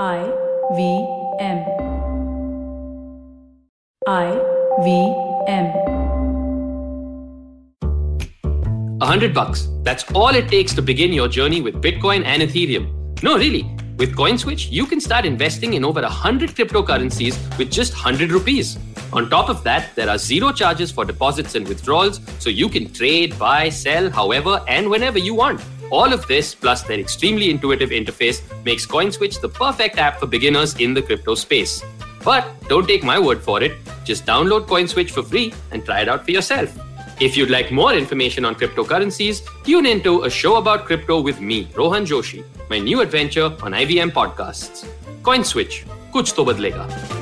I V M. I V M. A hundred bucks. That's all it takes to begin your journey with Bitcoin and Ethereum. No, really. With CoinSwitch, you can start investing in over a hundred cryptocurrencies with just 100 rupees. On top of that, there are zero charges for deposits and withdrawals, so you can trade, buy, sell, however, and whenever you want. All of this, plus their extremely intuitive interface, makes CoinSwitch the perfect app for beginners in the crypto space. But don't take my word for it. Just download CoinSwitch for free and try it out for yourself. If you'd like more information on cryptocurrencies, tune into a show about crypto with me, Rohan Joshi, my new adventure on IVM podcasts. CoinSwitch, kuch to badlega.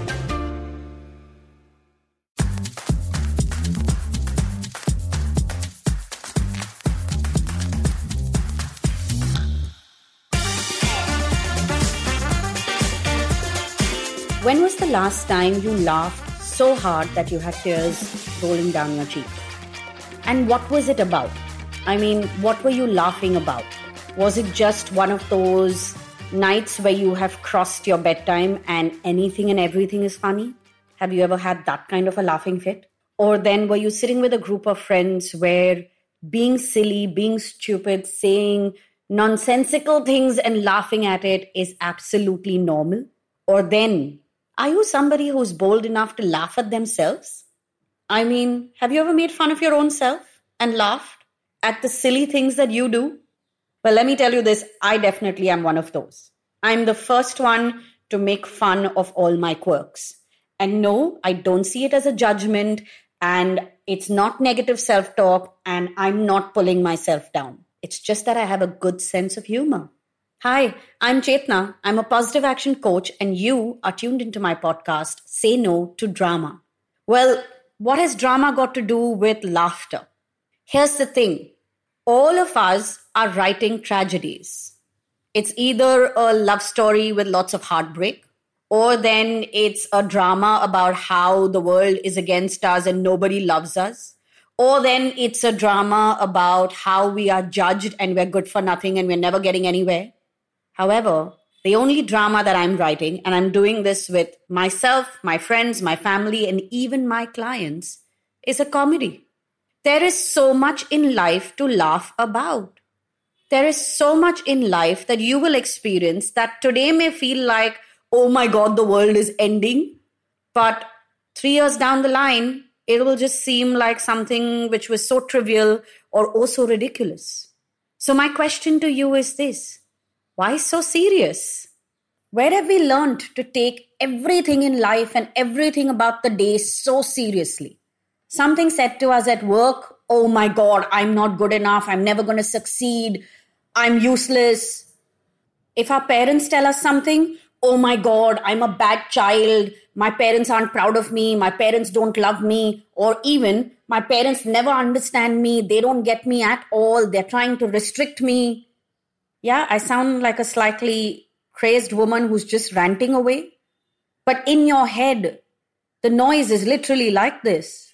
When was the last time you laughed so hard that you had tears rolling down your cheek? And what was it about? I mean, what were you laughing about? Was it just one of those nights where you have crossed your bedtime and anything and everything is funny? Have you ever had that kind of a laughing fit? Or then were you sitting with a group of friends where being silly, being stupid, saying nonsensical things and laughing at it is absolutely normal? Or then are you somebody who's bold enough to laugh at themselves? I mean, have you ever made fun of your own self and laughed at the silly things that you do? Well, let me tell you this I definitely am one of those. I'm the first one to make fun of all my quirks. And no, I don't see it as a judgment, and it's not negative self talk, and I'm not pulling myself down. It's just that I have a good sense of humor. Hi, I'm Chetna. I'm a positive action coach, and you are tuned into my podcast, Say No to Drama. Well, what has drama got to do with laughter? Here's the thing all of us are writing tragedies. It's either a love story with lots of heartbreak, or then it's a drama about how the world is against us and nobody loves us. Or then it's a drama about how we are judged and we're good for nothing and we're never getting anywhere However, the only drama that I'm writing, and I'm doing this with myself, my friends, my family, and even my clients, is a comedy. There is so much in life to laugh about. There is so much in life that you will experience that today may feel like, oh my God, the world is ending. But three years down the line, it will just seem like something which was so trivial or oh also ridiculous. So, my question to you is this why so serious? Where have we learned to take everything in life and everything about the day so seriously? Something said to us at work, oh my God, I'm not good enough. I'm never going to succeed. I'm useless. If our parents tell us something, oh my God, I'm a bad child. My parents aren't proud of me. My parents don't love me. Or even, my parents never understand me. They don't get me at all. They're trying to restrict me. Yeah, I sound like a slightly crazed woman who's just ranting away. But in your head, the noise is literally like this.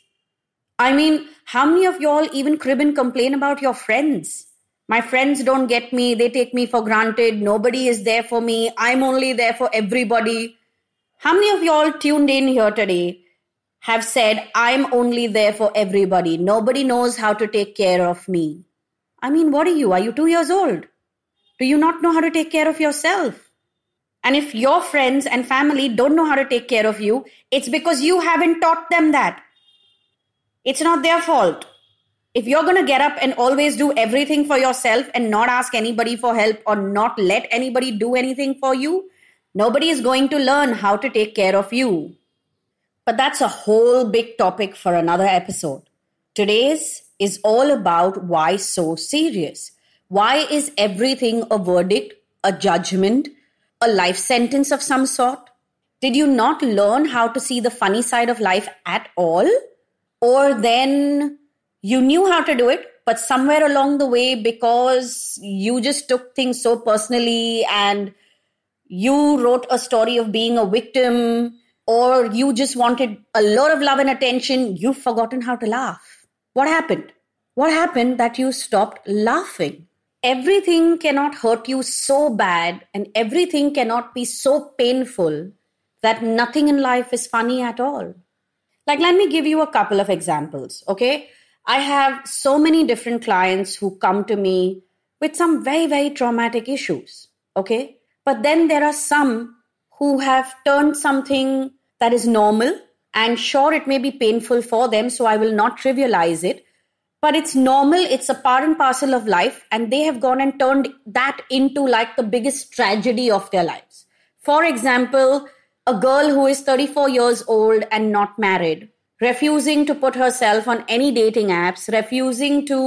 I mean, how many of y'all even crib and complain about your friends? My friends don't get me, they take me for granted, nobody is there for me, I'm only there for everybody. How many of y'all tuned in here today have said, I'm only there for everybody, nobody knows how to take care of me? I mean, what are you? Are you two years old? Do you not know how to take care of yourself? And if your friends and family don't know how to take care of you, it's because you haven't taught them that. It's not their fault. If you're going to get up and always do everything for yourself and not ask anybody for help or not let anybody do anything for you, nobody is going to learn how to take care of you. But that's a whole big topic for another episode. Today's is all about why so serious. Why is everything a verdict, a judgment, a life sentence of some sort? Did you not learn how to see the funny side of life at all? Or then you knew how to do it, but somewhere along the way, because you just took things so personally and you wrote a story of being a victim, or you just wanted a lot of love and attention, you've forgotten how to laugh. What happened? What happened that you stopped laughing? Everything cannot hurt you so bad and everything cannot be so painful that nothing in life is funny at all. Like, let me give you a couple of examples, okay? I have so many different clients who come to me with some very, very traumatic issues, okay? But then there are some who have turned something that is normal and sure it may be painful for them so i will not trivialize it but it's normal it's a part and parcel of life and they have gone and turned that into like the biggest tragedy of their lives for example a girl who is 34 years old and not married refusing to put herself on any dating apps refusing to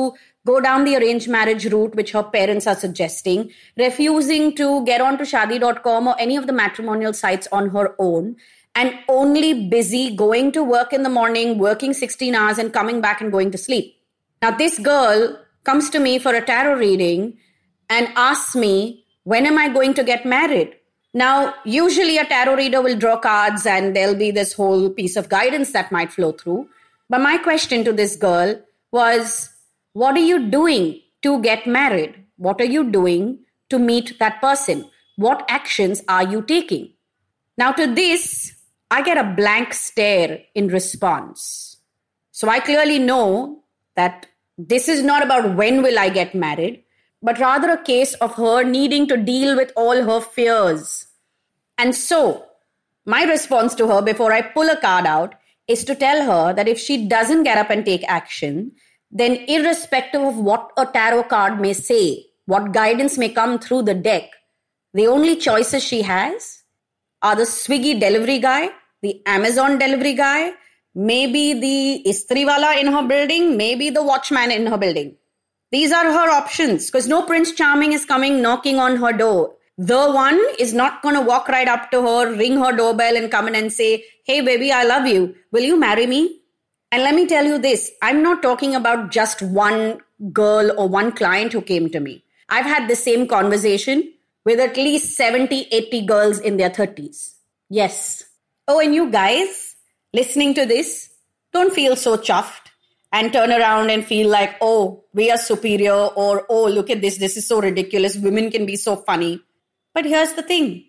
go down the arranged marriage route which her parents are suggesting refusing to get onto shaadi.com or any of the matrimonial sites on her own and only busy going to work in the morning, working 16 hours, and coming back and going to sleep. Now, this girl comes to me for a tarot reading and asks me, When am I going to get married? Now, usually a tarot reader will draw cards and there'll be this whole piece of guidance that might flow through. But my question to this girl was, What are you doing to get married? What are you doing to meet that person? What actions are you taking? Now, to this, I get a blank stare in response. So I clearly know that this is not about when will I get married, but rather a case of her needing to deal with all her fears. And so, my response to her before I pull a card out is to tell her that if she doesn't get up and take action, then irrespective of what a tarot card may say, what guidance may come through the deck, the only choices she has are the Swiggy delivery guy the Amazon delivery guy, maybe the Istriwala in her building, maybe the watchman in her building. These are her options because no Prince Charming is coming knocking on her door. The one is not going to walk right up to her, ring her doorbell, and come in and say, Hey, baby, I love you. Will you marry me? And let me tell you this I'm not talking about just one girl or one client who came to me. I've had the same conversation with at least 70, 80 girls in their 30s. Yes, Oh, and you guys listening to this, don't feel so chuffed and turn around and feel like, oh, we are superior, or oh, look at this, this is so ridiculous. Women can be so funny. But here's the thing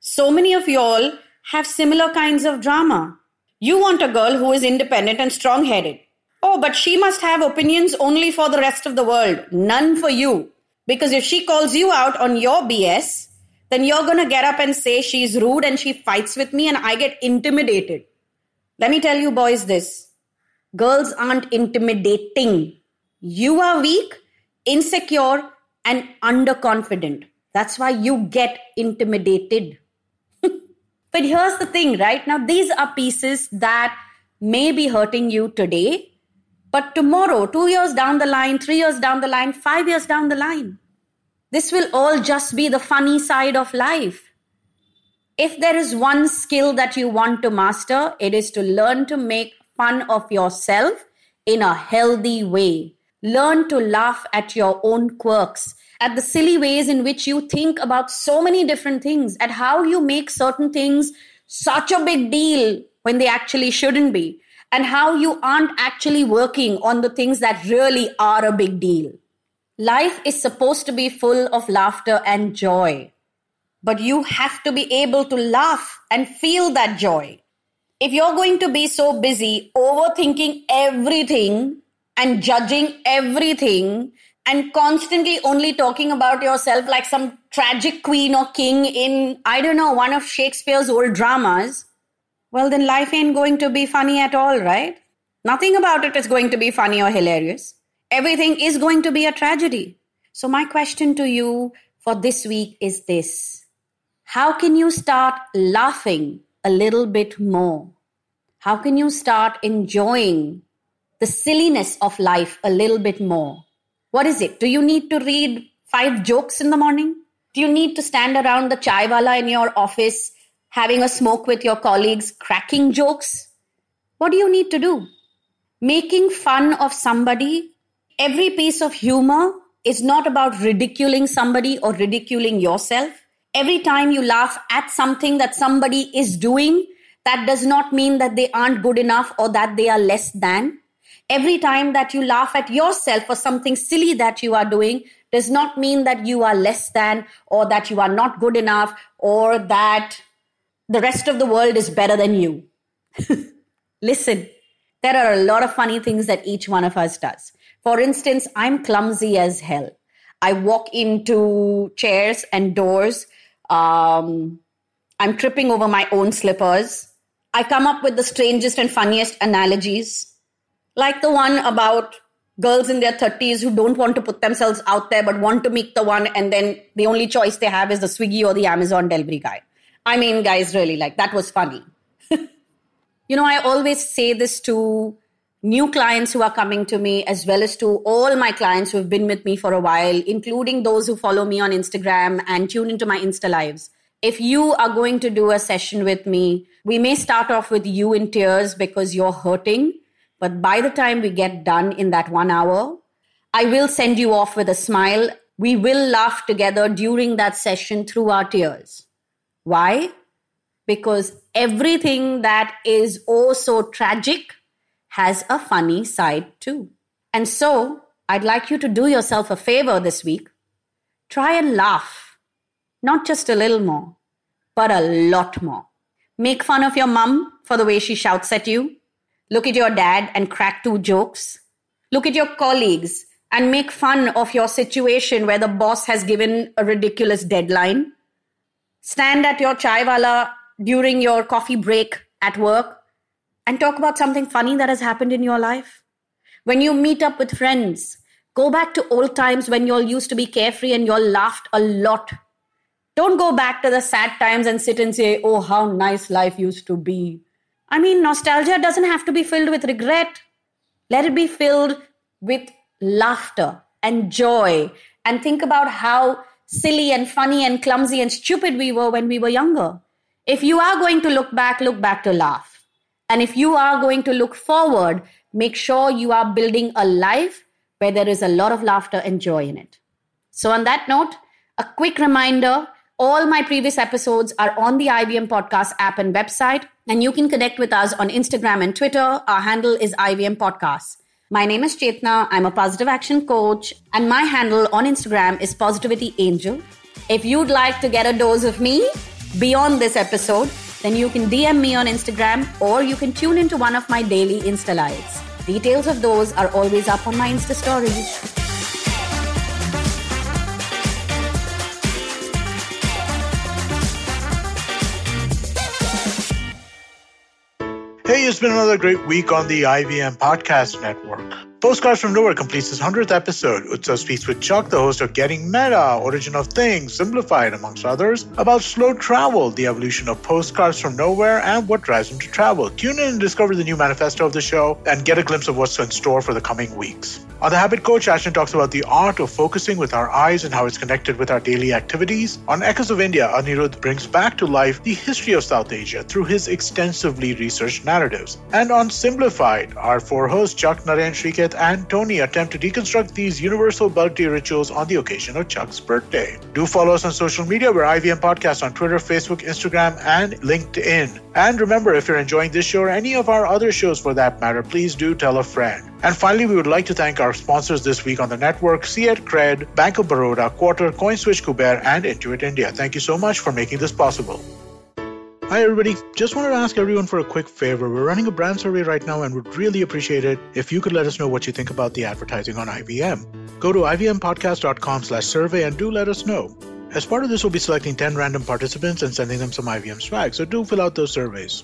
so many of y'all have similar kinds of drama. You want a girl who is independent and strong headed. Oh, but she must have opinions only for the rest of the world, none for you. Because if she calls you out on your BS, then you're going to get up and say she's rude and she fights with me and I get intimidated. Let me tell you, boys, this girls aren't intimidating. You are weak, insecure, and underconfident. That's why you get intimidated. but here's the thing, right? Now, these are pieces that may be hurting you today, but tomorrow, two years down the line, three years down the line, five years down the line, this will all just be the funny side of life. If there is one skill that you want to master, it is to learn to make fun of yourself in a healthy way. Learn to laugh at your own quirks, at the silly ways in which you think about so many different things, at how you make certain things such a big deal when they actually shouldn't be, and how you aren't actually working on the things that really are a big deal. Life is supposed to be full of laughter and joy, but you have to be able to laugh and feel that joy. If you're going to be so busy overthinking everything and judging everything and constantly only talking about yourself like some tragic queen or king in, I don't know, one of Shakespeare's old dramas, well, then life ain't going to be funny at all, right? Nothing about it is going to be funny or hilarious everything is going to be a tragedy. So, my question to you for this week is this How can you start laughing a little bit more? How can you start enjoying the silliness of life a little bit more? What is it? Do you need to read five jokes in the morning? Do you need to stand around the chaiwala in your office having a smoke with your colleagues, cracking jokes? What do you need to do? Making fun of somebody every piece of humor is not about ridiculing somebody or ridiculing yourself. Every time you laugh at something that somebody is doing, that does not mean that they aren't good enough or that they are less than. Every time that you laugh at yourself for something silly that you are doing does not mean that you are less than or that you are not good enough or that the rest of the world is better than you. Listen, there are a lot of funny things that each one of us does. For instance, I'm clumsy as hell. I walk into chairs and doors. Um, I'm tripping over my own slippers. I come up with the strangest and funniest analogies, like the one about girls in their 30s who don't want to put themselves out there but want to meet the one, and then the only choice they have is the Swiggy or the Amazon delivery guy. I mean, guys, really, like that was funny. you know, I always say this to new clients who are coming to me, as well as to all my clients who have been with me for a while, including those who follow me on Instagram and tune into my Insta lives. If you are going to do a session with me, we may start off with you in tears because you're hurting. But by the time we get done in that one hour, I will send you off with a smile. We will laugh together during that session through our tears. Why? Because everything that is oh so tragic has a funny side too. And so, I'd like you to do yourself a favor this week. Try and laugh. Not just a little more, but a lot more. Make fun of your mum for the way she shouts at you. Look at your dad and crack two jokes. Look at your colleagues and make fun of your situation where the boss has given a ridiculous deadline. Stand at your chaiwala during your coffee break at work and talk about something funny that has happened in your life. When you meet up with friends, go back to old times when you all used to be carefree and you all laughed a lot. Don't go back to the sad times and sit and say, oh, how nice life used to be. I mean, nostalgia doesn't have to be filled with regret. Let it be filled with laughter and joy. And think about how silly and funny and clumsy and stupid we were when we were younger. If you are going to look back, look back to laugh. And if you are going to look forward, make sure you are building a life where there is a lot of laughter and joy in it. So, on that note, a quick reminder all my previous episodes are on the IVM Podcast app and website, and you can connect with us on Instagram and Twitter. Our handle is IVM Podcast. My name is Chetna. I'm a positive action coach, and my handle on Instagram is Positivity Angel. If you'd like to get a dose of me beyond this episode, then you can DM me on Instagram or you can tune into one of my daily Insta Lives. Details of those are always up on my Insta stories. Hey, it's been another great week on the IVM Podcast Network. Postcards from Nowhere completes its 100th episode. Utsav speaks with Chuck, the host of Getting Meta, Origin of Things, Simplified, amongst others, about slow travel, the evolution of postcards from nowhere, and what drives them to travel. Tune in and discover the new manifesto of the show and get a glimpse of what's in store for the coming weeks. On The Habit Coach, Ashdin talks about the art of focusing with our eyes and how it's connected with our daily activities. On Echoes of India, Anirudh brings back to life the history of South Asia through his extensively researched narratives. And on Simplified, our four hosts, Chuck, Naren, Shriketh, and Tony, attempt to deconstruct these universal birthday rituals on the occasion of Chuck's birthday. Do follow us on social media. We're IVM Podcast on Twitter, Facebook, Instagram, and LinkedIn. And remember, if you're enjoying this show or any of our other shows for that matter, please do tell a friend. And finally, we would like to thank our sponsors this week on the network, Ceat Cred, Bank of Baroda, Quarter, CoinSwitch Kuber, and Intuit India. Thank you so much for making this possible. Hi, everybody. Just wanted to ask everyone for a quick favor. We're running a brand survey right now and would really appreciate it if you could let us know what you think about the advertising on IVM. Go to ivmpodcast.com slash survey and do let us know. As part of this, we'll be selecting 10 random participants and sending them some IVM swag, so do fill out those surveys.